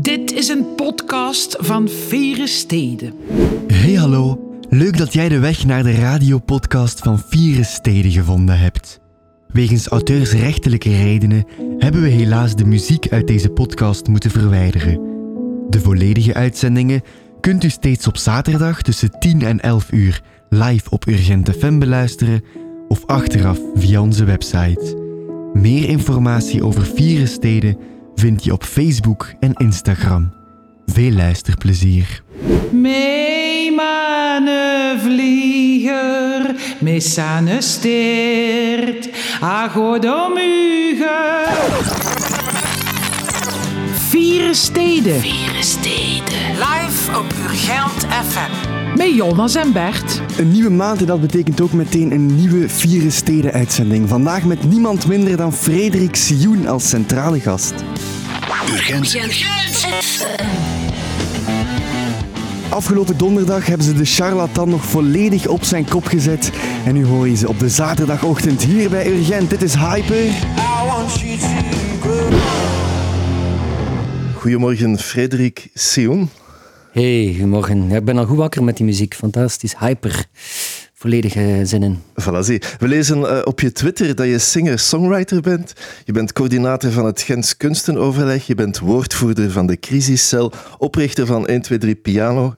Dit is een podcast van Vere Steden. Hey hallo, leuk dat jij de weg naar de radiopodcast van Vieren Steden gevonden hebt. Wegens auteursrechtelijke redenen hebben we helaas de muziek uit deze podcast moeten verwijderen. De volledige uitzendingen kunt u steeds op zaterdag tussen 10 en 11 uur live op Urgent FM beluisteren of achteraf via onze website. Meer informatie over Vieren Steden vind je op Facebook en Instagram. Veel luisterplezier. Mee mane vlieger, mee sane steert, agodomuge. Vieren Steden. Vieren Steden. Live op Urgent FM. Met Jonas en Bert. Een nieuwe maand en dat betekent ook meteen een nieuwe Vieren Steden uitzending. Vandaag met niemand minder dan Frederik Sioen als centrale gast. Afgelopen donderdag hebben ze de charlatan nog volledig op zijn kop gezet. En nu hoor je ze op de zaterdagochtend hier bij Urgent. Dit is Hyper. Goedemorgen, Frederik Sion. Hey, goedemorgen. Ik ben al goed wakker met die muziek. Fantastisch. Hyper. Volledige zinnen. Voilà, zie. We lezen eh, op je Twitter dat je singer-songwriter bent. Je bent coördinator van het Gens Kunstenoverleg. Je bent woordvoerder van de Crisiscel. Oprichter van 123 Piano.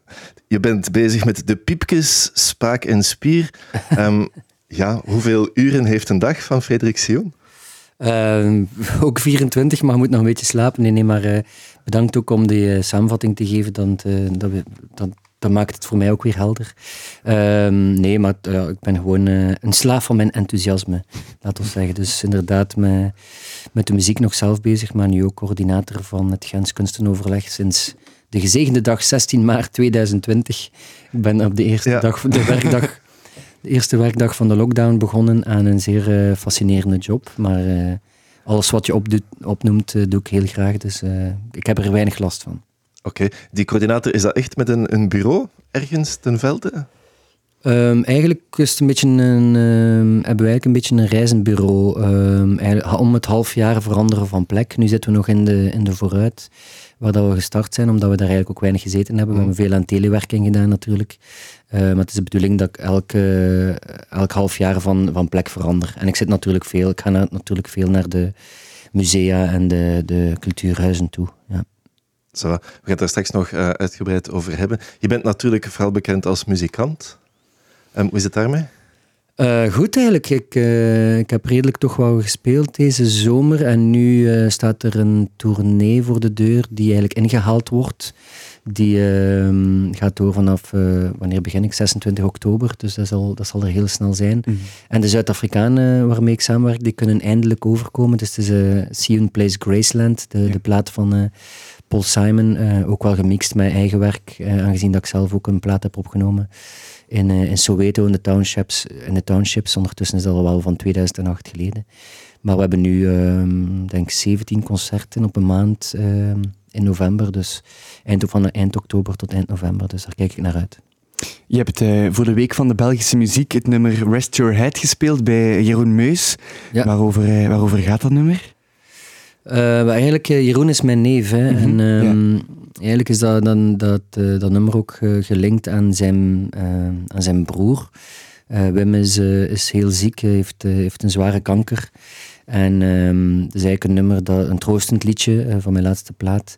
Je bent bezig met de piepjes, spaak en spier. Ehm, ja, hoeveel uren heeft een dag van Frederik Sion? Uh, ook 24, maar je moet nog een beetje slapen. Nee, nee maar uh, bedankt ook om die uh, samenvatting te geven. Dan, dat, we, dan, dat maakt het voor mij ook weer helder. Ehm, nee, maar ik ben gewoon uh, een slaaf van mijn enthousiasme, laten we zeggen. Dus inderdaad met, met de muziek nog zelf bezig, maar nu ook coördinator van het Gens Kunstenoverleg sinds de gezegende dag 16 maart 2020. Ik ben op de eerste Ja. dag, de werkdag, de eerste werkdag van de lockdown begonnen aan een zeer eh, fascinerende job. Maar eh, alles wat je opdoet, opnoemt, eh, doe ik heel graag. Dus eh, ik heb er weinig last van. Oké, die coördinator, is dat echt met een, een bureau ergens ten velde? Ehm, eigenlijk is het een beetje een, ehm, hebben wij eigenlijk een beetje een reizend bureau. Ehm, om het half jaar veranderen van plek. Nu zitten we nog in de, in de vooruit, waar dat we gestart zijn, omdat we daar eigenlijk ook weinig gezeten hebben. We hebben veel aan telewerking gedaan natuurlijk. Maar het is de bedoeling dat ik elke, elk half jaar van, van plek verander. En ik zit natuurlijk veel, ik ga na- natuurlijk veel naar de musea en de, de cultuurhuizen toe. Ja. Zo, we gaan het daar straks nog eh, uitgebreid over hebben. Je bent natuurlijk vooral bekend als muzikant. Ehm, hoe is het daarmee? Eh, goed eigenlijk. Ik, eh, ik heb redelijk toch wel gespeeld deze zomer. En nu eh, staat er een tournee voor de deur die eigenlijk ingehaald wordt. Die ehm, gaat door vanaf, eh, wanneer begin ik? 26 oktober. Dus dat zal, dat zal er heel snel zijn. En de Zuid-Afrikanen waarmee ik samenwerk, die kunnen eindelijk overkomen. Dus het is Sion Plays Graceland, de, de plaat van eh, Paul Simon. eh, ook wel gemixt met eigen werk, eh, aangezien dat ik zelf ook een plaat heb opgenomen in, eh, in Soweto, in de townships. In de townships. Ondertussen is dat al wel van 2008 geleden. Maar we hebben nu, ehm, denk ik, 17 concerten op een maand ehm, in november. Dus eind, van eind oktober tot eind november. Dus daar kijk ik naar uit. Je hebt voor de Week van de Belgische Muziek het nummer Rest Your Head gespeeld bij Jeroen Meus. Ja. Waarover, waarover gaat dat nummer? Maar eigenlijk, eh, Jeroen is mijn neef. Hè, Mhm, en ehm, eigenlijk is dat, dan, dat, eh, dat nummer ook gelinkt aan zijn, aan zijn broer. Wim is, is heel ziek, heeft, heeft een zware kanker. En het is eigenlijk een nummer, dat, een troostend liedje van mijn laatste plaat.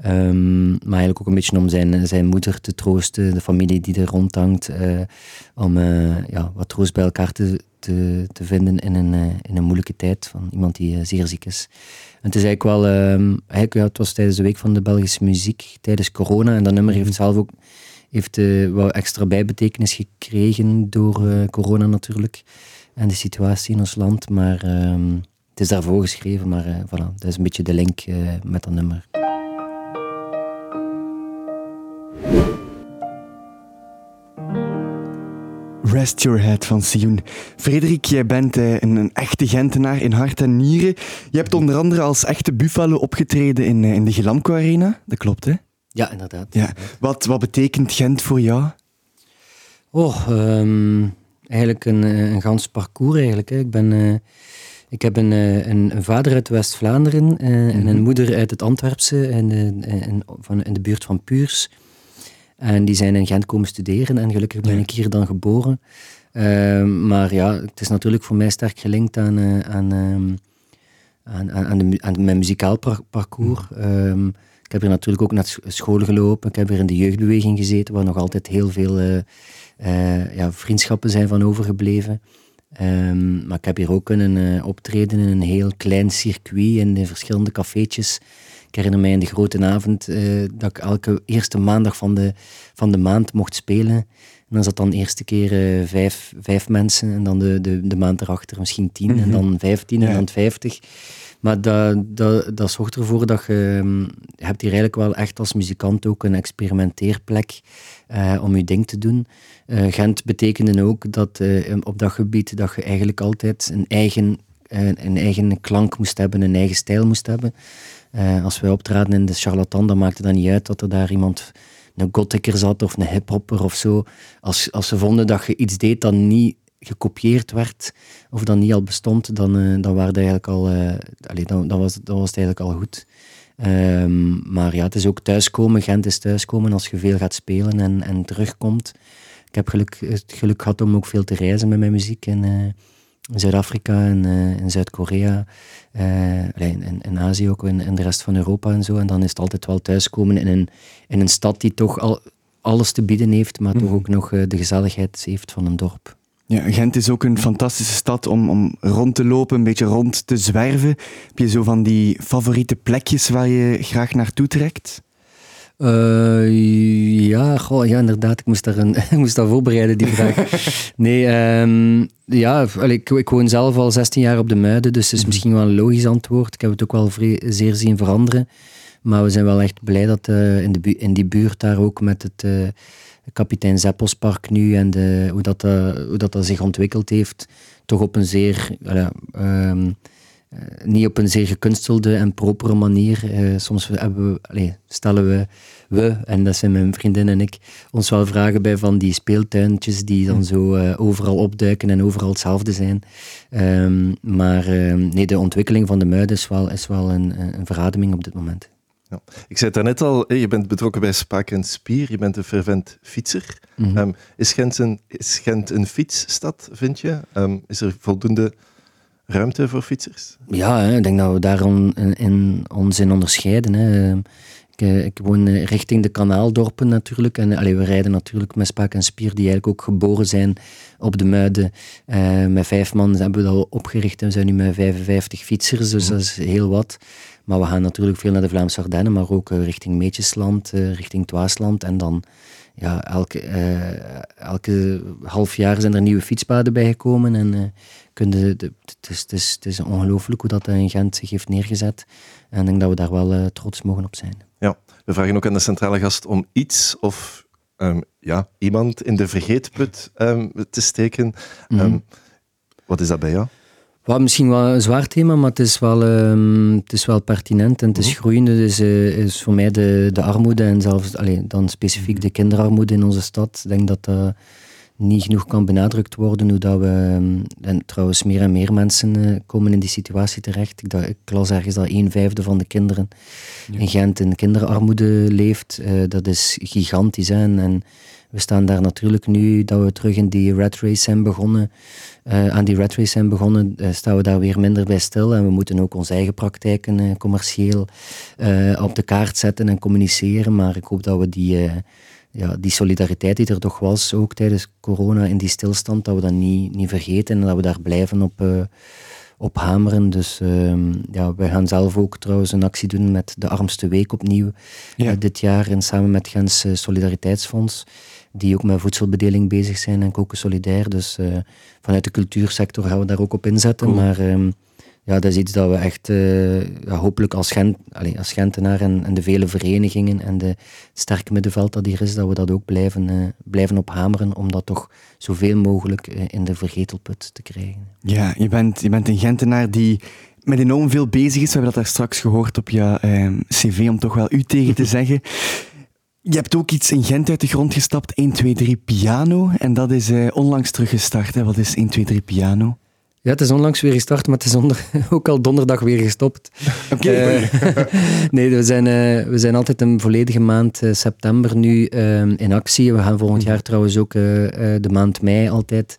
Ehm, maar eigenlijk ook een beetje om zijn, zijn moeder te troosten, de familie die er rondhangt. om ja, wat troost bij elkaar te, te, te vinden in een, in een moeilijke tijd van iemand die zeer ziek is. Het is eigenlijk wel, ehm, eigenlijk, het was tijdens de week van de Belgische muziek, tijdens corona. En dat nummer heeft zelf ook heeft, eh, wel extra bijbetekenis gekregen door eh, corona natuurlijk. En de situatie in ons land. Maar ehm, het is daarvoor geschreven, maar eh, voilà, dat is een beetje de link met dat nummer. Rest Your Head van Sioen. Frederik, jij bent eh, een, een echte Gentenaar in hart en nieren. Je hebt onder andere als echte Buffalo opgetreden in, eh, in de Gelamco Arena. Dat klopt, hè? Ja, inderdaad. Ja. Wat, wat betekent Gent voor jou? Oh, ehm, eigenlijk een, eh, een gans parcours eigenlijk. Hè. Ik ben Ik heb een, een, een vader uit West-Vlaanderen en een mhm. moeder uit het Antwerpse in de, in, van, in de buurt van Puurs. En die zijn in Gent komen studeren en gelukkig ben ik hier dan geboren. Ehm, maar ja, het is natuurlijk voor mij sterk gelinkt aan, uh, aan, um, aan, aan, de, aan, mijn muzikaal parcours. Um, ik heb hier natuurlijk ook naar school gelopen. Ik heb hier in de jeugdbeweging gezeten, waar nog altijd heel veel uh, uh, ja, vriendschappen zijn van overgebleven. maar ik heb hier ook kunnen optreden in een heel klein circuit in de verschillende cafeetjes ik herinner mij in de grote avond uh, dat ik elke eerste maandag van de, van de maand mocht spelen. En dan zat dan de eerste keer uh, vijf, vijf mensen en dan de, de, de maand erachter misschien tien en mhm. dan vijftien en dan vijftig. Maar dat, dat, dat zorgt ervoor dat je, um, je hebt hier eigenlijk wel echt als muzikant ook een experimenteerplek uh, om je ding te doen. Uh, Gent betekende ook dat uh, op dat gebied dat je eigenlijk altijd een eigen, een eigen klank moest hebben, een eigen stijl moest hebben. Uh, als wij optraden in de charlatan, dan maakte dat niet uit dat er daar iemand, een gothiker zat of een hiphopper of zo. Als, als ze vonden dat je iets deed dat niet gekopieerd werd of dat niet al bestond, dan, uh, dan, waren eigenlijk al, uh, dan, was, dan was het eigenlijk al goed. Um, maar ja, het is ook thuiskomen. Gent is thuiskomen als je veel gaat spelen en, en terugkomt. Ik heb geluk, het geluk gehad om ook veel te reizen met mijn muziek. En, Zuid-Afrika en uh, in Zuid-Korea, uh, in, in, Azië ook, in, in, de rest van Europa en zo. En dan is het altijd wel thuiskomen in een, in een stad die toch al alles te bieden heeft, maar toch mhm. ook nog uh, de gezelligheid heeft van een dorp. Ja, Gent is ook een fantastische stad om, om rond te lopen, een beetje rond te zwerven. Heb je zo van die favoriete plekjes waar je graag naartoe trekt? Uh, ja, goh, ja, inderdaad. Ik moest daar, een, ik moest daar voorbereiden, die vraag. nee, um, ja, ik, ik woon zelf al 16 jaar op de Muiden, dus het is mhm. misschien wel een logisch antwoord. Ik heb het ook wel vrij, zeer zien veranderen. Maar we zijn wel echt blij dat uh, in, de in die buurt daar ook met het uh, kapitein Zeppelspark nu en de, hoe, dat, hoe dat, dat zich ontwikkeld heeft, toch op een zeer... Um, uh, niet op een zeer gekunstelde en propere manier. Uh, soms hebben we, allez, stellen we, we, en dat zijn mijn vriendin en ik, ons wel vragen bij van die speeltuintjes die dan zo uh, overal opduiken en overal hetzelfde zijn. Um, maar ehm, nee, de ontwikkeling van de muiden is wel, is wel een, een verademing op dit moment. Ja. Ik zei het daarnet al, je bent betrokken bij Spaak en Spier, je bent een fervent fietser. Mm -hmm. um, is, Gent een, is Gent een fietsstad, vind je? is er voldoende ruimte voor fietsers? Ja, hè, ik denk dat we daar in, in, ons in onderscheiden. Hè. Ik, eh, ik, woon richting de kanaaldorpen natuurlijk. En allee, we rijden natuurlijk met Spaak en Spier, die eigenlijk ook geboren zijn op de Muiden. Uh, met vijf man hebben we dat opgericht en we zijn nu met 55 fietsers, dus dat is heel wat. Maar we gaan natuurlijk veel naar de Vlaamse Ardennen, maar ook richting Meetjesland, richting Twaasland en dan ja, elke, elke half jaar zijn er nieuwe fietspaden bijgekomen en het, is, het, is, het is ongelooflijk hoe dat in Gent zich heeft neergezet. En ik denk dat we daar wel uh, trots mogen op zijn. Ja, we vragen ook aan de centrale gast om iets of um, ja, iemand in de vergeetput um, te steken. Um, wat is dat bij jou? Wat misschien wel een zwaar thema, maar het is wel, het is wel pertinent en het is mhm. groeiende. Dus uh, is voor mij de, de armoede en zelfs allee, dan specifiek de kinderarmoede in onze stad. Ik denk dat dat. Uh, niet genoeg kan benadrukt worden hoe dat we, ehm, en trouwens meer en meer mensen uh, komen in die situatie terecht. Ik, ik las ergens dat een vijfde van de kinderen in Gent in kinderarmoede leeft. Uh, dat is gigantisch. Hè? En, we staan daar natuurlijk nu dat we terug in die red race zijn begonnen. Uh, aan die red race zijn begonnen, staan we daar weer minder bij stil. En we moeten ook onze eigen praktijken commercieel op de kaart zetten en communiceren. Maar ik hoop dat we die ja, die solidariteit die er toch was, ook tijdens corona in die stilstand, dat we dat niet, niet vergeten en dat we daar blijven op, uh, op hameren. Dus uh, ja, wij gaan zelf ook trouwens een actie doen met de Armste Week opnieuw ja. uh, dit jaar en samen met Gens Solidariteitsfonds, die ook met voedselbedeling bezig zijn en koken solidair. Dus eh, vanuit de cultuursector gaan we daar ook op inzetten. Maar um, ja, dat is iets dat we echt uh, ja, hopelijk als, Gent, allez, als Gentenaar en, en, de vele verenigingen en de sterke middenveld dat hier is, dat we dat ook blijven, uh, blijven ophameren om dat toch zoveel mogelijk uh, in de vergetelput te krijgen. Ja, je bent, je bent een Gentenaar die met enorm veel bezig is. We hebben dat daar straks gehoord op je ehm, cv, om toch wel u tegen te zeggen. Je hebt ook iets in Gent uit de grond gestapt, 1, 2, 3 Piano. En dat is onlangs teruggestart. Hè? Wat is 1, 2, 3 Piano? Ja, het is onlangs weer gestart, maar het is onder, ook al donderdag weer gestopt. Oké. Eh, nee, we zijn, uh, we zijn altijd een volledige maand uh, september nu in actie. We gaan volgend jaar trouwens ook de maand mei altijd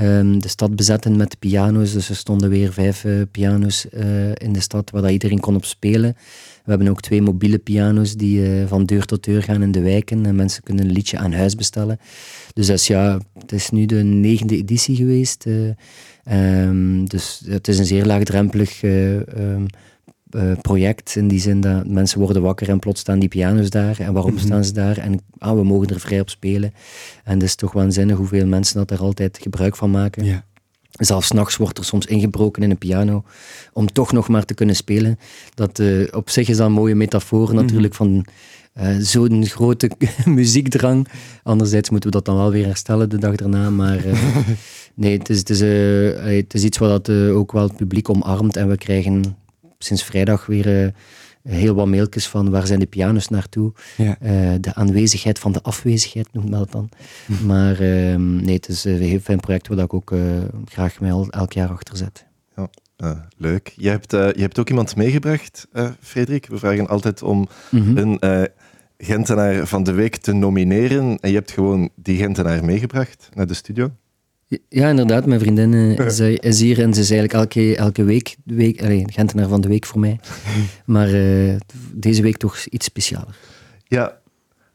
um, de stad bezetten met piano's. Dus er stonden weer vijf piano's in de stad waar dat iedereen kon op spelen. We hebben ook twee mobiele piano's die van deur tot deur gaan in de wijken. En mensen kunnen een liedje aan huis bestellen. Dus dat is, ja, het is nu de negende editie geweest. Um, dus het is een zeer laagdrempelig uh, um, uh, project in die zin dat mensen worden wakker en plots staan die piano's daar. En waarom mm -hmm. staan ze daar? En ah, we mogen er vrij op spelen. En het is toch waanzinnig hoeveel mensen dat er altijd gebruik van maken. Ja. Zelfs nachts wordt er soms ingebroken in een piano om toch nog maar te kunnen spelen. Dat uh, op zich is dat een mooie metafoor mhm. natuurlijk van uh, zo'n grote muziekdrang. Anderzijds moeten we dat dan wel weer herstellen de dag daarna. Maar uh, nee, het is, het, is, het is iets wat ook wel het publiek omarmt. En we krijgen sinds vrijdag weer heel wat mailtjes van waar zijn de pianos naartoe. Ja. de aanwezigheid van de afwezigheid noemt men dat dan. Hm. Maar ehm, nee, het is een heel fijn project waar ik ook graag mij elk jaar achter zet. Ja. leuk. Je hebt, je hebt ook iemand meegebracht, Frederik. We vragen altijd om mm -hmm. een Gentenaar van de Week te nomineren. En je hebt gewoon die Gentenaar meegebracht naar de studio. Ja, inderdaad. Mijn vriendin uh, is, is, hier en ze is eigenlijk elke, elke week, week allez, Gentenaar van de Week voor mij. Maar uh, deze week toch iets specialer. Ja,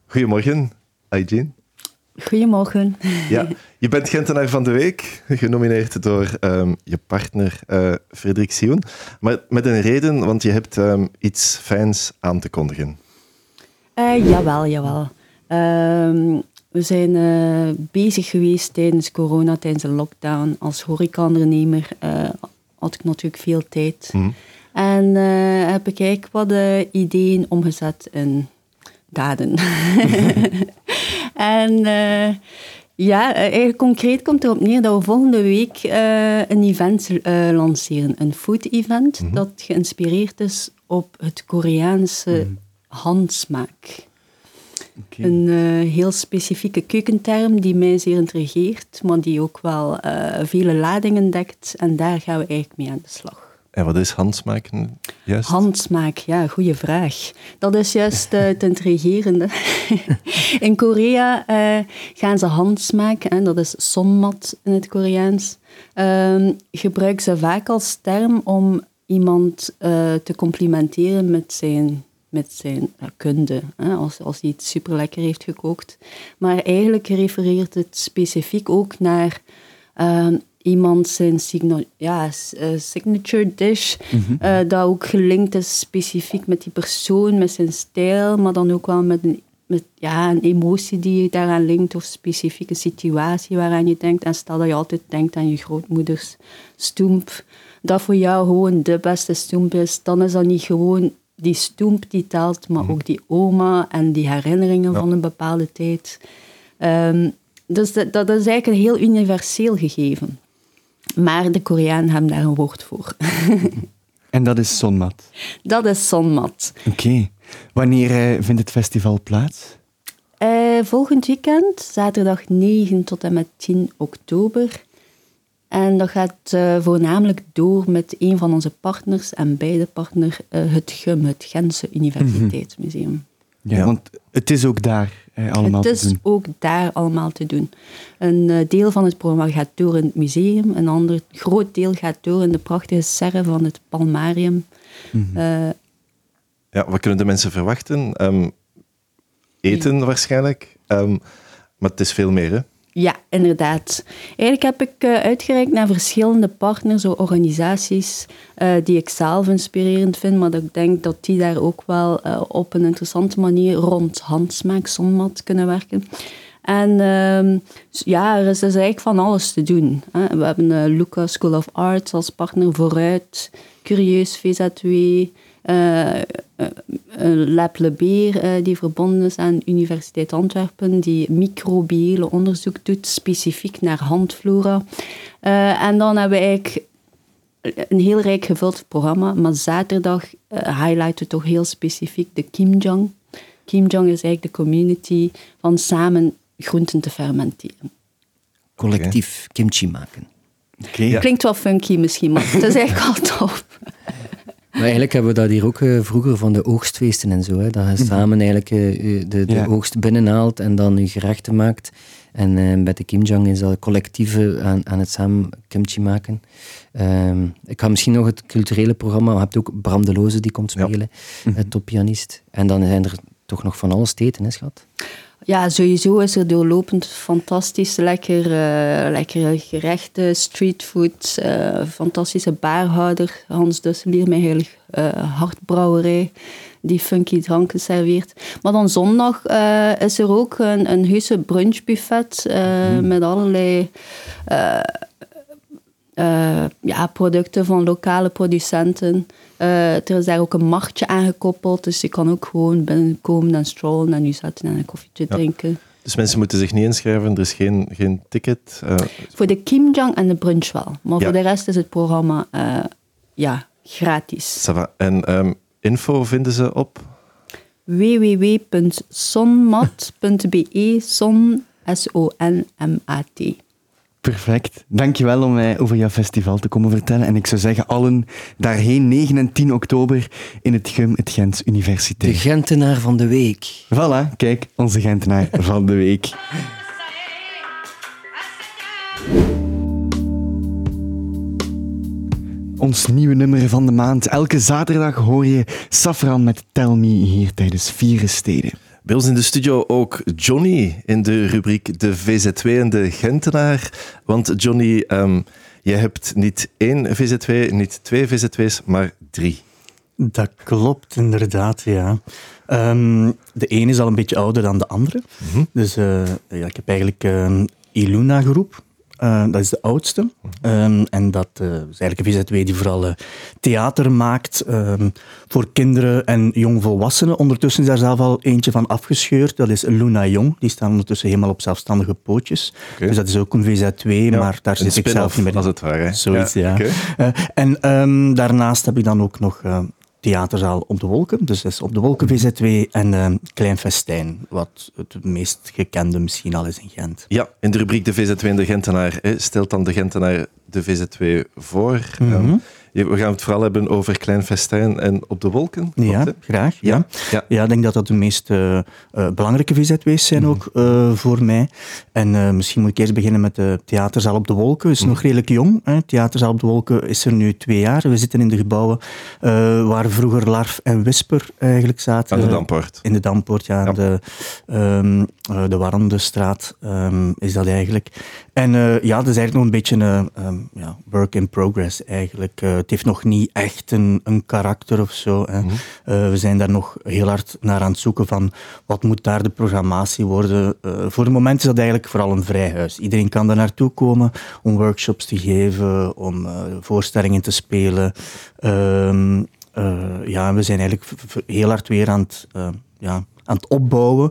goedemorgen, Aijin. Goedemorgen. Ja, je bent Gentenaar van de Week, genomineerd door um, je partner uh, Frederik Sion. Maar met een reden, want je hebt um, iets fijns aan te kondigen. Uh, jawel, jawel. Uh, we zijn uh, bezig geweest tijdens corona, tijdens de lockdown. Als horecaondernemer uh, had ik natuurlijk veel tijd. Mm. En heb ik eigenlijk wat ideeën omgezet in daden. en ja, eigenlijk concreet komt erop neer dat we volgende week een event lanceren. Een food event mm -hmm. dat geïnspireerd is op het Koreaanse... Mm handsmaak. Een uh, heel specifieke keukenterm die mij zeer intrigeert, maar die ook wel uh, vele ladingen dekt. En daar gaan we eigenlijk mee aan de slag. En wat is handsmaak juist? Handsmaak, ja, goede vraag. Dat is juist uh, het intrigerende. in Korea gaan ze handsmaak, en dat is sommat in het Koreaans, ehm, gebruiken ze vaak als term om iemand te complimenteren met zijn met zijn kunde, hè, als, als hij iets super lekker heeft gekookt. Maar eigenlijk refereert het specifiek ook naar uh, iemand zijn ja, uh, signature dish, mm -hmm. dat ook gelinkt is specifiek met die persoon, met zijn stijl, maar dan ook wel met een, met, ja, een emotie die je daaraan linkt of specifieke situatie waaraan je denkt. En stel dat je altijd denkt aan je grootmoeders stoemp, dat voor jou gewoon de beste stoemp is, dan is dat niet gewoon die stoemp die telt, maar ook die oma en die herinneringen van een bepaalde tijd. Um, dus dat, dat, is eigenlijk een heel universeel gegeven. Maar de Koreanen hebben daar een woord voor. en dat is zonmat? Dat is zonmat. Oké. Wanneer uh, vindt het festival plaats? Uh, volgend weekend, zaterdag 9 tot en met 10 oktober. En dat gaat uh, voornamelijk door met een van onze partners en beide partner, uh, het GUM, het Gentse Universiteitsmuseum. Mm -hmm. Ja, want het is ook daar eh, allemaal te doen. Het is ook daar allemaal te doen. Een uh, deel van het programma gaat door in het museum, een ander groot deel gaat door in de prachtige serre van het Palmarium. Mm -hmm. uh, ja, wat kunnen de mensen verwachten? Um, eten ja. waarschijnlijk, um, maar het is veel meer, hè? Ja, inderdaad. Eigenlijk heb ik uh, uitgereikt naar verschillende partners, of organisaties, uh, die ik zelf inspirerend vind, maar dat ik denk dat die daar ook wel uh, op een interessante manier rond handsmaak, zonmat kunnen werken. En ehm, ja, er is dus eigenlijk van alles te doen. Hè. We hebben Lucas School of Arts als partner vooruit, Curieus VZ2, uh, Lab Lebeer, die verbonden is aan de Universiteit Antwerpen, die microbiële onderzoek doet, specifiek naar handflora. en dan hebben we eigenlijk een heel rijk gevuld programma, maar zaterdag highlighten we toch heel specifiek de Kimjang. Kimjang is eigenlijk de community van samen groenten te fermenteren. Collectief kimchi maken. Klinkt wel funky misschien, maar het is eigenlijk al tof. Maar eigenlijk hebben we dat hier ook uh, vroeger van de oogstfeesten en zo. Hè, dat je mhm. samen eigenlijk uh, de, de oogst binnenhaalt en dan je gerechten maakt. En uh, bij de Kimjang is dat collectieve aan, aan het samen kimchi maken. Ehm, ik ga misschien nog het culturele programma. Je hebt ook Bram de Loze die komt spelen, ja. Mhm. toppianist. En dan zijn er toch nog van alles eten, hè, schat? Ja, sowieso is er doorlopend fantastisch. Lekker, uh, lekkere gerechten, streetfood, uh, fantastische baarhouder. Hans Dusselier, mijn heilig uh, hartbrouwerij, die funky dranken serveert. Maar dan zondag is er ook een, een heuse brunchbuffet mm. met allerlei ja, producten van lokale producenten. Uh, er is daar ook een machtje aangekoppeld, dus je kan ook gewoon binnenkomen en strollen en nu zetten en een koffietje drinken. Dus mensen moeten zich niet inschrijven, er is geen, geen ticket? Uh... Voor de Kimjang en de brunch wel, maar voor de rest is het programma uh, ja, gratis. En um, info vinden ze op? www.sonmat.be, son, S-O-N-M-A-T. Perfect. Dankjewel om mij over jouw festival te komen vertellen. En ik zou zeggen, allen daarheen, 9 en 10 oktober in het GUM, het Gens Universiteit. De Gentenaar van de Week. Voilà, kijk, onze Gentenaar van de Week. Ons nieuwe nummer van de maand. Elke zaterdag hoor je Safran met Tell Me hier tijdens Vieren Steden. Bij ons in de studio ook Johnny in de rubriek De VZ2 en de Gentenaar. Want Johnny, um, je hebt niet één VZ2, niet twee VZ2's, maar drie. Dat klopt, inderdaad, ja. Um, de ene is al een beetje ouder dan de andere. Mhm. Dus uh, ja, ik heb eigenlijk um, Iluna groep. Uh, dat is de oudste. Um, en dat uh, is eigenlijk een VZW die vooral uh, theater maakt um, voor kinderen en jongvolwassenen. Ondertussen is daar zelf al eentje van afgescheurd. Dat is Luna Jong. Die staan ondertussen helemaal op zelfstandige pootjes. Okay. Dus dat is ook een VZW, ja, maar daar zit ik zelf niet meer in. Als het ware. Zoiets, ja. ja. Okay. en um, daarnaast heb ik dan ook nog theaterzaal op de Wolken. Dus dat is op de Wolken VZ2 en uh, Klein Festijn, wat het meest gekende misschien al is in Gent. Ja, in de rubriek de VZ2 en de Gentenaar stelt dan de Gentenaar de VZ2 voor. Mm -hmm. um, we gaan het vooral hebben over Klein Festijn en Op de Wolken. Ja, graag. Ja. Ja. ja. ik denk dat dat de meest uh, belangrijke VZW's zijn ook uh, voor mij. En misschien moet ik eerst beginnen met de Theaterzaal op de Wolken. Het is nog redelijk jong. Hè. Theaterzaal op de Wolken is er nu twee jaar. We zitten in de gebouwen waar vroeger Larf en Whisper eigenlijk zaten. Aan de Dampoort. In de Dampoort, ja. ja. De, um, de Warmde straat um, is dat eigenlijk. En ja, dat is eigenlijk nog een beetje een um, ja, work in progress eigenlijk het heeft nog niet echt een, een karakter of zo. Hè. Mhm. Eh, we zijn daar nog heel hard naar aan het zoeken van wat moet daar de programmatie worden. Voor het moment is dat eigenlijk vooral een vrij huis. Iedereen kan daar naartoe komen om workshops te geven, om voorstellingen te spelen. Ehm, ja, we zijn eigenlijk heel hard weer aan het, ja, aan het opbouwen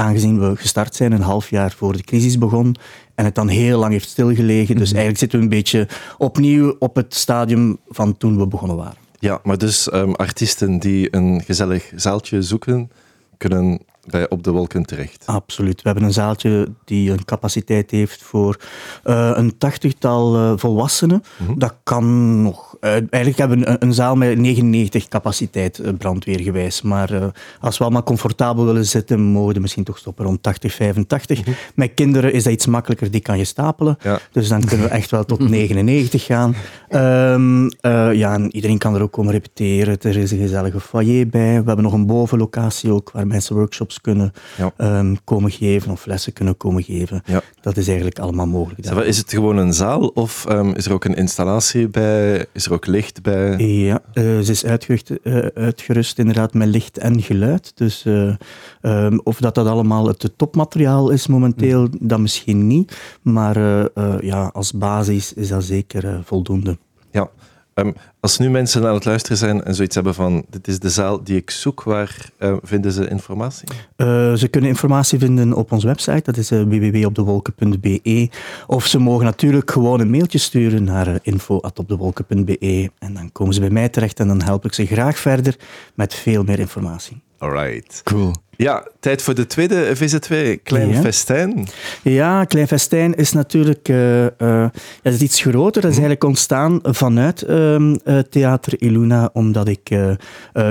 aangezien we gestart zijn een half jaar voor de crisis begon en het dan heel lang heeft stilgelegen. Dus mhm. eigenlijk zitten we een beetje opnieuw op het stadium van toen we begonnen waren. Ja, maar dus um, artiesten die een gezellig zaaltje zoeken, kunnen bij Op de Wolken terecht. Absoluut. We hebben een zaaltje die een capaciteit heeft voor uh, een tachtigtal uh, volwassenen. Mm -hmm. Dat kan nog uh, eigenlijk hebben we een, een, zaal met 99 capaciteit brandweergewijs. Maar als we allemaal comfortabel willen zitten, mogen we misschien toch stoppen rond 80, 85. Mm -hmm. Met kinderen is dat iets makkelijker, die kan je stapelen. Ja. Dus dan kunnen we echt wel tot 99 gaan. Um, ja, en iedereen kan er ook komen repeteren. Er is een gezellige foyer bij. We hebben nog een bovenlocatie ook, waar mensen workshops kunnen ja. um, komen geven of lessen kunnen komen geven. Ja. Dat is eigenlijk allemaal mogelijk. Is het gewoon een zaal of um, is er ook een installatie bij? Is er ook licht bij? Ja, uh, ze is uitgerust, uh, uitgerust, inderdaad met licht en geluid. Dus uh, um, of dat dat allemaal het topmateriaal is momenteel, mm. dat misschien niet. Maar ja, als basis is dat zeker voldoende. Um, als nu mensen aan het luisteren zijn en zoiets hebben van dit is de zaal die ik zoek, waar uh, vinden ze informatie? Uh, ze kunnen informatie vinden op onze website, dat is uh, www.opdewolken.be. Of ze mogen natuurlijk gewoon een mailtje sturen naar info.opdewolken.be en dan komen ze bij mij terecht en dan help ik ze graag verder met veel meer informatie. Alright. Cool. Ja, Tijd voor de tweede VZ2, Klein Festijn. Ja, Klein Festijn is natuurlijk uh, uh, is iets groter. Dat is mhm. eigenlijk ontstaan vanuit uh, Theater Iluna, omdat ik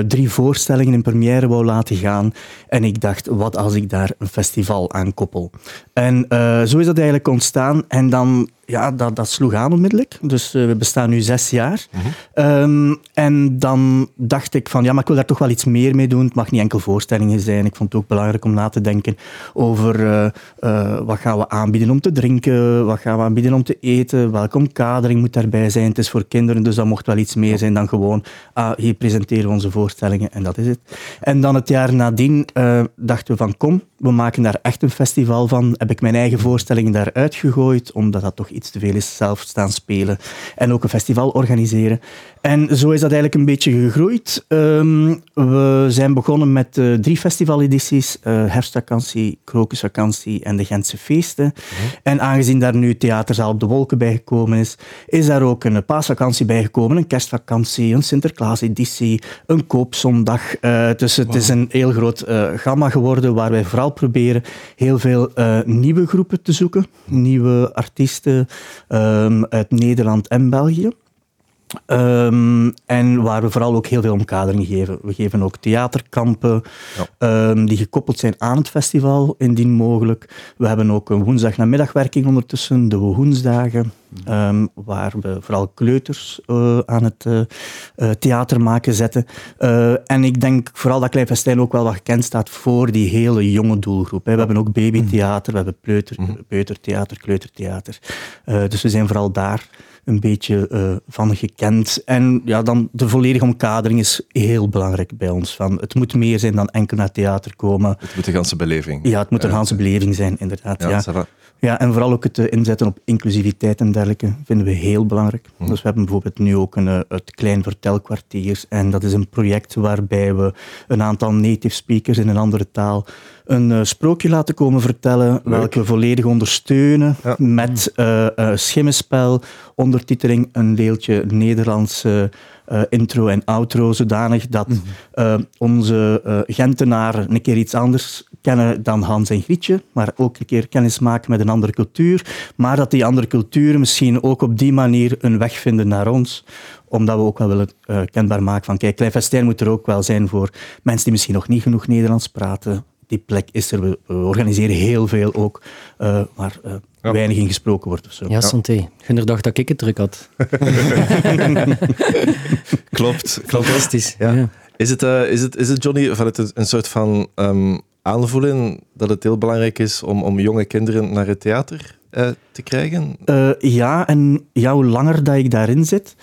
drie voorstellingen in première wou laten gaan. En ik dacht, wat als ik daar een festival aan koppel? En zo is dat eigenlijk ontstaan. En dan ja, dat, dat sloeg aan onmiddellijk. Dus uh, we bestaan nu zes jaar. um, en dan dacht ik van, ja, maar ik wil daar toch wel iets meer mee doen. Het mag niet enkel voorstellingen zijn. Ik vond het ook belangrijk om na te denken over uh, uh, wat gaan we aanbieden om te drinken, wat gaan we aanbieden om te eten, welke omkadering moet daarbij zijn. Het is voor kinderen, dus dat mocht wel iets meer zijn dan gewoon, ah, hier presenteren we onze voorstellingen en dat is het. En dan het jaar nadien dachten we van, kom, we maken daar echt een festival van. Heb ik mijn eigen voorstellingen daar uitgegooid, omdat dat toch iets te veel is zelf staan spelen. En ook een festival organiseren. En zo is dat eigenlijk een beetje gegroeid. Ehm, we zijn begonnen met uh, drie festivaledities. Uh, herfstvakantie, krokusvakantie en de Gentse feesten. Mhm. En aangezien daar nu Theaterzaal op de Wolken bijgekomen is, is daar ook een paasvakantie bijgekomen, een kerstvakantie, een Sinterklaaseditie, een koopzondag. Uh, dus het is een heel groot gamma geworden waar wij vooral proberen heel veel nieuwe groepen te zoeken. Nieuwe artiesten um, uit Nederland en België. Um, en waar we vooral ook heel veel omkadering geven. We geven ook theaterkampen um, die gekoppeld zijn aan het festival, indien mogelijk. We hebben ook een woensdag middagwerking ondertussen, de woensdagen, um, waar we vooral kleuters uh, aan het uh, theater maken zetten. En ik denk vooral dat Klein Festijn ook wel wat gekend staat voor die hele jonge doelgroep. Hè. We hebben ook babytheater, we hebben peuter, peutertheater, kleutertheater. dus we zijn vooral daar een beetje uh, van gekend. En ja, dan de volledige omkadering is heel belangrijk bij ons. Van, het moet meer zijn dan enkel naar theater komen. Het moet een ganse beleving. Ja, het moet een ganse beleving zijn, inderdaad. Ja, ja. ja, en vooral ook het eh, inzetten op inclusiviteit en dergelijke vinden we heel belangrijk. Hm. Dus we hebben bijvoorbeeld nu ook een, eh, het Klein Vertelkwartier. En dat is een project waarbij we een aantal native speakers in een andere taal een uh, sprookje laten komen vertellen, welke we volledig ondersteunen met uh, uh, schimmenspel, ondertiteling, een deeltje Nederlandse intro en outro, zodanig dat mm. onze Gentenaren een keer iets anders kennen dan Hans en Grietje, maar ook een keer kennis maken met een andere cultuur, maar dat die andere culturen misschien ook op die manier een weg vinden naar ons, omdat we ook wel willen kenbaar maken van, kijk, Klein Festijn moet er ook wel zijn voor mensen die misschien nog niet genoeg Nederlands praten, die plek is er. We, organiseren heel veel ook, uh, waar uh, weinig in gesproken wordt. Of zo. Ja, santé. Gunner dacht dat ik het druk had. klopt. klopt. Fantastisch. Ja. Is, het, uh, is, het, is het, Johnny, van het een soort van um, aanvoelen dat het heel belangrijk is om, om jonge kinderen naar het theater te krijgen? ja, en ja, hoe langer dat ik daarin zit,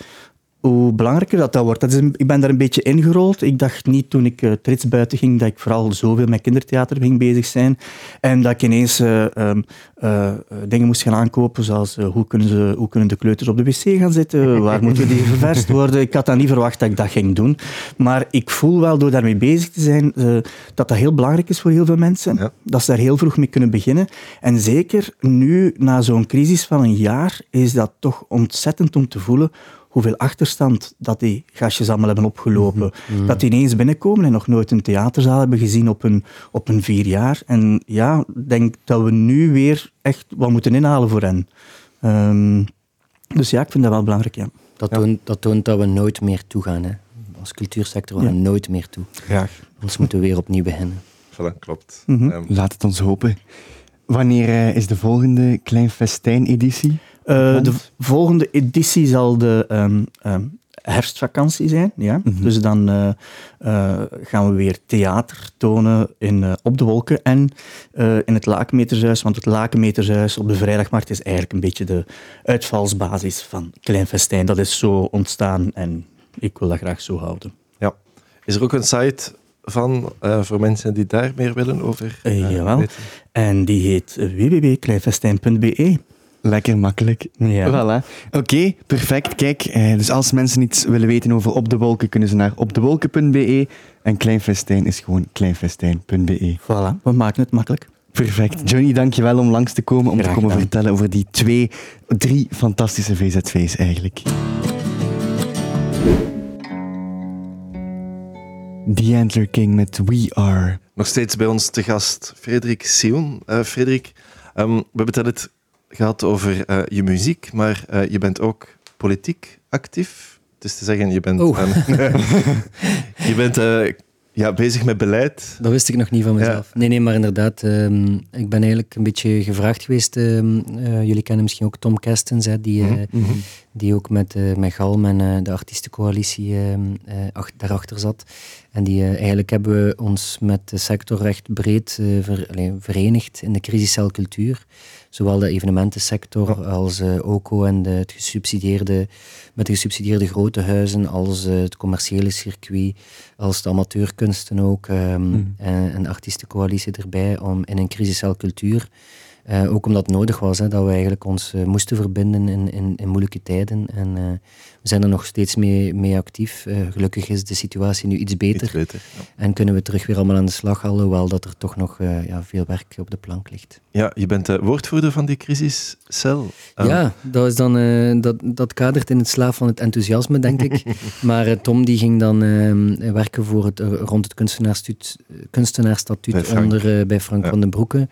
hoe belangrijker dat, dat wordt. Dat is ik ben daar een beetje ingerold. Ik dacht niet toen ik uh, trits buiten ging dat ik vooral zoveel met kindertheater ging bezig zijn. En dat ik ineens uh, uh, dingen moest gaan aankopen, zoals hoe, kunnen ze, hoe kunnen de kleuters op de wc gaan zitten, waar moeten die ververst worden. Ik had dan niet verwacht dat ik dat ging doen. Maar ik voel wel door daarmee bezig te zijn dat dat heel belangrijk is voor heel veel mensen. Dat ze daar heel vroeg mee kunnen beginnen. En zeker nu, na zo'n crisis van een jaar, is dat toch ontzettend om te voelen hoeveel achterstand dat die gastjes allemaal hebben opgelopen. Mhm. Mhm. Dat die ineens binnenkomen en nog nooit een theaterzaal hebben gezien op een, op een vier jaar. En ja, ik denk dat we nu weer echt wat moeten inhalen voor hen. Um, dus ja, ik vind dat wel belangrijk, ja. Dat, Toont, dat toont dat we nooit meer toegaan. Hè. Als cultuursector gaan we nooit meer toe. Graag. Anders moeten we weer opnieuw beginnen. Voilà, klopt. Mhm. Ehm, Laat het ons hopen. Wanneer uh, is de volgende Klein Festijn-editie? Uh, de volgende editie zal de um, um, herfstvakantie zijn. Ja? Mm -hmm. Dus dan uh, uh, gaan we weer theater tonen in, op de wolken en in het Lakenmetershuis. Want het Lakenmetershuis op de vrijdagmarkt is eigenlijk een beetje de uitvalsbasis van Klein Festijn. Dat is zo ontstaan en ik wil dat graag zo houden. Ja. Is er ook een site van voor mensen die daar meer willen over Jawel. Weten? En die heet www.kleinfestijn.be. Lekker makkelijk. Ja. Voilà. Oké, perfect. Kijk, eh, dus als mensen iets willen weten over Op de Wolken, kunnen ze naar opdewolken.be. En Kleinfestijn is gewoon kleinfestijn.be. Voilà, we maken het makkelijk. Perfect. Johnny, dankjewel om langs te komen, om te komen vertellen over die twee, drie fantastische VZV's eigenlijk. The Antler King met We Are. Nog steeds bij ons te gast Frederik Sion. Uh, Frederik, um, we hebben het net gehad over uh, je muziek, maar uh, je bent ook politiek actief. Dus te zeggen, je bent, oh. je bent ja, bezig met beleid. Dat wist ik nog niet van mezelf. Nee, nee, maar inderdaad, um, ik ben eigenlijk een beetje gevraagd geweest. Um, uh, jullie kennen misschien ook Tom Kestens, hè, die, uh, mm -hmm. Die ook met, uh, met Galm en de artiestencoalitie um, daarachter zat. En die, eigenlijk hebben we ons met de sector recht breed ver, allez, verenigd in de crisiscelcultuur zowel de evenementensector als OCO en de, het gesubsidieerde, met de gesubsidieerde grote huizen, als het commerciële circuit, als de amateurkunsten ook, um, mm. en, en artiestencoalitie erbij, om in een crisiscelcultuur uh, ook omdat het nodig was, hè, dat we eigenlijk ons uh, moesten verbinden in, in, in, moeilijke tijden. En we zijn er nog steeds mee, mee actief. gelukkig is de situatie nu iets beter. Iets beter ja. En kunnen we terug weer allemaal aan de slag, alhoewel dat er toch nog ja, veel werk op de plank ligt. Ja, je bent de woordvoerder van die crisiscel. Ja, dat, is dan, dat, dat kadert in het slaaf van het enthousiasme, denk ik. maar Tom die ging dan werken voor het, rond het kunstenaarsstatuut onder, bij Frank ja. van den Broeke,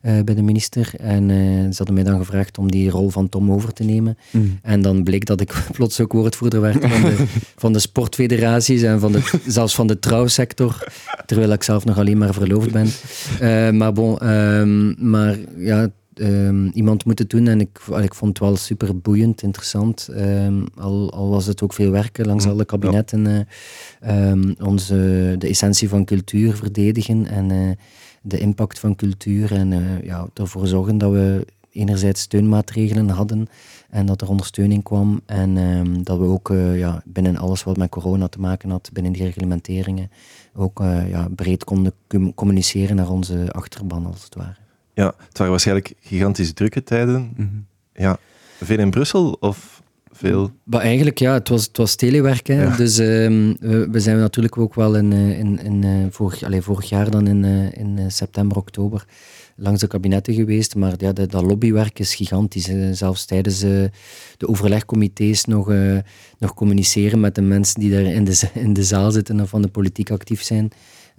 bij de minister. En ze hadden mij dan gevraagd om die rol van Tom over te nemen. Mm. En dan bleek dat ik plots ook woordvoerder werd van de, van de sportfederaties en van de, zelfs van de trouwsector. Terwijl ik zelf nog alleen maar verloofd ben. Uh, maar bon, um, maar ja, um, iemand moet het doen. En ik, ik vond het wel super boeiend, interessant. Um, al, al, was het ook veel werken langs mm. alle kabinetten. Uh, onze, de essentie van cultuur verdedigen. En de impact van cultuur en ja, ervoor zorgen dat we enerzijds steunmaatregelen hadden en dat er ondersteuning kwam en um, dat we ook uh, ja, binnen alles wat met corona te maken had, binnen die reglementeringen, ook uh, ja, breed konden communiceren naar onze achterban als het ware. Ja, het waren waarschijnlijk gigantisch drukke tijden. Mm -hmm. Ja, veel in Brussel of veel? Maar eigenlijk, ja, het was, het was telewerk. Hè. Dus um, we, we, zijn natuurlijk ook wel in, eh, in, in, vorig, allez, vorig jaar dan in, in september, oktober langs de kabinetten geweest. Maar ja, dat, lobbywerk is gigantisch. Zelfs tijdens uh, de overlegcomité's nog, uh, nog communiceren met de mensen die daar in de, in de zaal zitten of van de politiek actief zijn.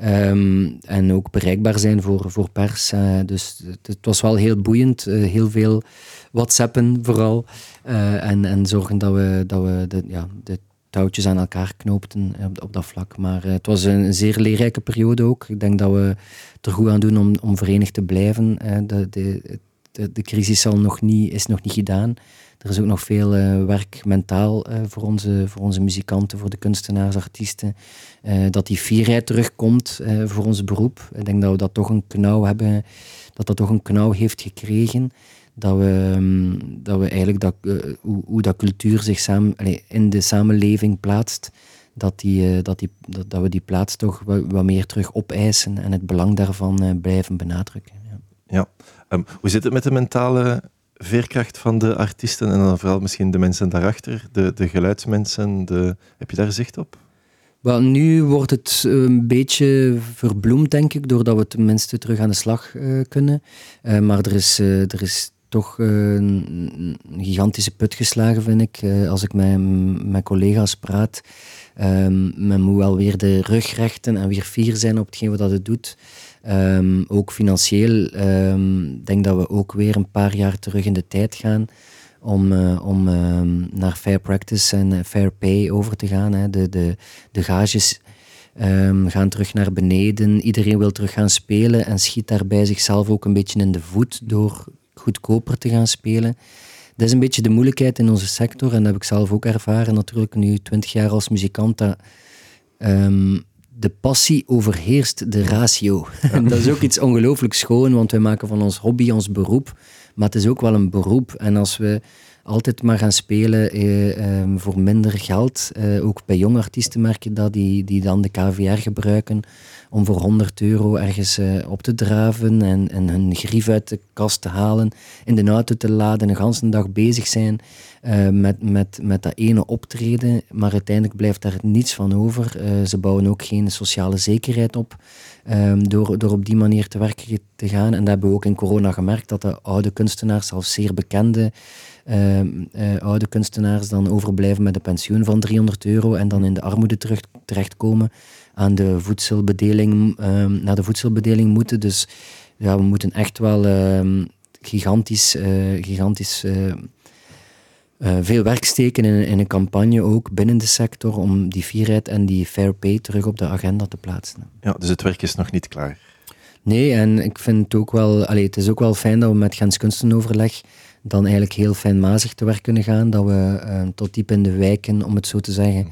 Um, en ook bereikbaar zijn voor, voor pers. Uh, dus het, was wel heel boeiend. heel veel WhatsAppen vooral. En, en zorgen dat we, dat we de, ja, de touwtjes aan elkaar knoopten op, op dat vlak. Maar uh, het was een, zeer leerrijke periode ook. Ik denk dat we er goed aan doen om, om verenigd te blijven. Uh, de, de, de, de, crisis zal nog niet, is nog niet gedaan. Er is ook nog veel werk mentaal voor, onze, voor onze muzikanten, voor de kunstenaars, artiesten. dat die fierheid terugkomt voor ons beroep. Ik denk dat we dat toch een knauw hebben, dat dat toch een knauw heeft gekregen dat we, ehm, dat we eigenlijk dat, uh, hoe, hoe, dat cultuur zich samen, in de samenleving plaatst, dat, die, uh, dat, die, dat, dat, we die plaats toch wat, wat, meer terug opeisen en het belang daarvan uh, blijven benadrukken. Ja. ja. Um, hoe zit het met de mentale veerkracht van de artiesten en dan vooral misschien de mensen daarachter, de, de geluidsmensen? De, heb je daar zicht op? Wel, nu wordt het een beetje verbloemd, denk ik, doordat we tenminste terug aan de slag uh, kunnen. Uh, maar er is, uh, er is toch uh, een gigantische put geslagen, vind ik. Uh, als ik met mijn collega's praat, um, men moet wel weer de rug rechten en weer fier zijn op hetgeen wat het doet. Um, ook financieel um, denk dat we ook weer een paar jaar terug in de tijd gaan om, uh, om naar fair practice en fair pay over te gaan. Hè. De, de, de gages gaan terug naar beneden. Iedereen wil terug gaan spelen en schiet daarbij zichzelf ook een beetje in de voet door goedkoper te gaan spelen. Dat is een beetje de moeilijkheid in onze sector en dat heb ik zelf ook ervaren natuurlijk nu twintig jaar als muzikant. Dat, um, de passie overheerst de ratio. En dat is ook iets ongelooflijk schoon, want wij maken van ons hobby ons beroep. Maar het is ook wel een beroep. En als we altijd maar gaan spelen eh, eh, voor minder geld, eh, ook bij jonge artiesten merk je dat, die, die dan de KVR gebruiken om voor 100 euro ergens uh, op te draven en, en hun grief uit de kast te halen, in de auto te laden, een ganse dag bezig zijn met, met, met dat ene optreden, maar uiteindelijk blijft daar niets van over. Ze bouwen ook geen sociale zekerheid op um, door, door op die manier te werken te gaan. En dat hebben we ook in corona gemerkt, dat de oude kunstenaars, zelfs zeer bekende oude kunstenaars dan overblijven met een pensioen van 300 euro en dan in de armoede terug, terechtkomen aan de voedselbedeling, ehm, naar de voedselbedeling moeten. Dus ja, we moeten echt wel ehm, gigantisch, gigantisch uh, veel werk steken in, in, een campagne ook binnen de sector om die vierheid en die fair pay terug op de agenda te plaatsen. Ja, dus het werk is nog niet klaar. Nee, en ik vind het ook wel, allee, het is ook wel fijn dat we met Gens Kunstenoverleg dan eigenlijk heel fijnmazig te werk kunnen gaan. Dat we uh, tot diep in de wijken, om het zo te zeggen,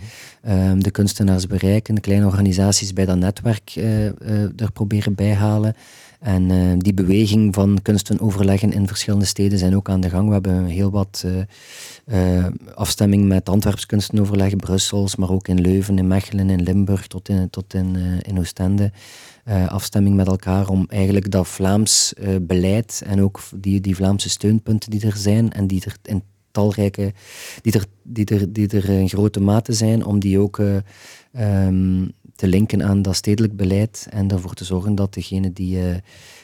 uh, de kunstenaars bereiken, de kleine organisaties bij dat netwerk uh, er proberen bijhalen. En uh, die beweging van kunsten overleggen in verschillende steden zijn ook aan de gang. We hebben heel wat uh, uh, afstemming met Antwerps kunstenoverleg, Brussels, maar ook in Leuven, in Mechelen, in Limburg tot in, tot in, in Oostende. Afstemming met elkaar om eigenlijk dat Vlaams beleid en ook die, die Vlaamse steunpunten die er zijn en die er in talrijke, die er, die er, die er in grote mate zijn, om die ook um, te linken aan dat stedelijk beleid en ervoor te zorgen dat degenen die uh,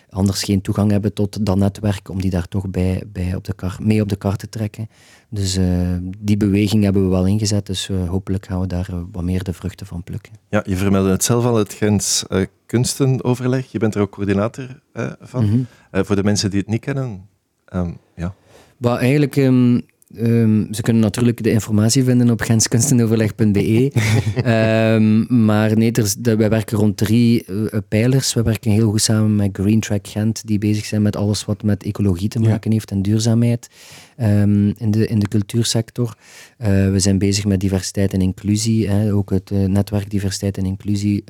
anders geen toegang hebben tot dat netwerk, om die daar toch bij, bij op de kar, mee op de kar te trekken. Dus uh, die beweging hebben we wel ingezet, dus hopelijk gaan we daar wat meer de vruchten van plukken. Ja, je vermeldde het zelf al, het Gens Kunstenoverleg. Je bent er ook coördinator van. Mm -hmm. voor de mensen die het niet kennen, um, ja. Well, eigenlijk um, Um, ze kunnen natuurlijk de informatie vinden op genskunstenoverleg.be. um, maar nee, er, de, wij werken rond drie uh, pijlers. We werken heel goed samen met Green Track Gent, die bezig zijn met alles wat met ecologie te maken heeft en duurzaamheid um, in, de, in de cultuursector. Uh, we zijn bezig met diversiteit en inclusie, hè, ook het uh, netwerk diversiteit en inclusie.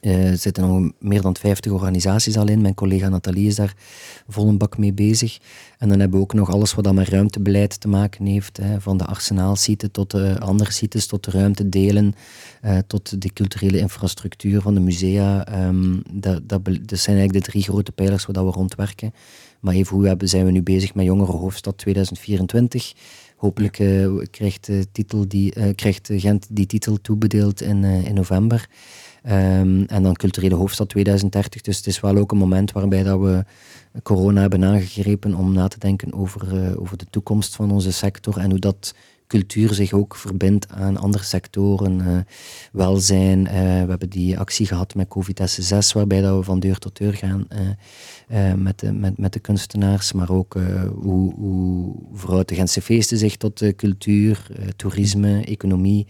Uh, er zitten nog meer dan 50 organisaties al in. Mijn collega Nathalie is daar vol een bak mee bezig. En dan hebben we ook nog alles wat dan met ruimtebeleid te maken heeft. Hè, van de arsenaalsite tot de andere sites, tot de ruimtedelen, uh, tot de culturele infrastructuur van de musea. Um, dat, dat, dat, zijn eigenlijk de drie grote pijlers waar we rondwerken. Maar even hoe zijn we nu bezig met Jongerenhoofdstad 2024. Hopelijk uh, krijgt, de titel die, krijgt Gent die titel toebedeeld in, in november. Um, en dan culturele hoofdstad 2030. Dus het is wel ook een moment waarbij dat we corona hebben aangegrepen om na te denken over, uh, over de toekomst van onze sector en hoe dat cultuur zich ook verbindt aan andere sectoren. Uh, welzijn, uh, we hebben die actie gehad met COVID-6, waarbij dat we van deur tot deur gaan met, de, met, met de kunstenaars, maar ook hoe, hoe verhoudt de Gentse feesten zich tot cultuur, toerisme, economie.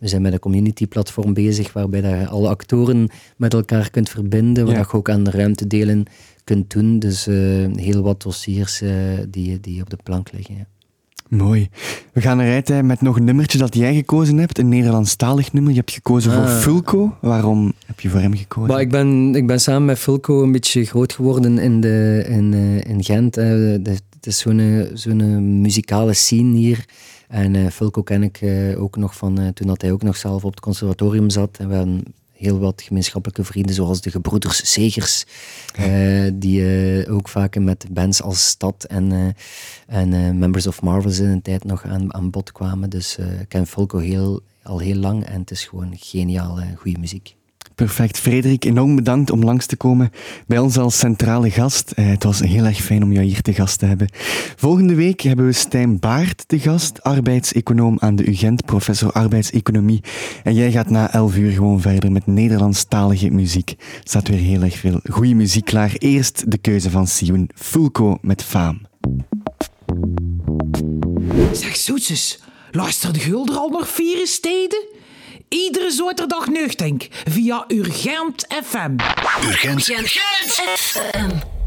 We zijn met een community-platform bezig waarbij je alle actoren met elkaar kunt verbinden, waar je ook aan de ruimtedelen kunt doen. Dus uh, heel wat dossiers uh, die, die op de plank liggen. Ja. Mooi. We gaan eruit met nog een nummertje dat jij gekozen hebt, een Nederlandstalig nummer. Je hebt gekozen voor ah. Fulco. Waarom heb je voor hem gekozen? Maar ik, ben, ik ben samen met Fulco een beetje groot geworden in, de, in, uh, in Gent. Het is zo'n zo'n muzikale scene hier. En uh, Fulco ken ik uh, ook nog van uh, toen dat hij ook nog zelf op het conservatorium zat. En we hadden heel wat gemeenschappelijke vrienden, zoals de gebroeders Segers, die ook vaak met bands als Stad en, en Members of Marvels in een tijd nog aan, aan bod kwamen. Dus ik ken Fulco heel, al heel lang en het is gewoon geniaal goede muziek. Perfect. Frederik, enorm bedankt om langs te komen bij ons als centrale gast. Eh, het was heel erg fijn om jou hier te gast te hebben. Volgende week hebben we Stijn Baart te gast, arbeidseconoom aan de UGent, professor arbeidseconomie. En jij gaat na 11 uur gewoon verder met Nederlandstalige muziek. Er staat weer heel erg veel goede muziek klaar. Eerst de keuze van Sioen, Fulco met Faam. Zeg zoetjes, luister de Gulder al nog vier steden? Iedere zaterdag nuchtink via Urgent FM. Urgent, Urgent. FM.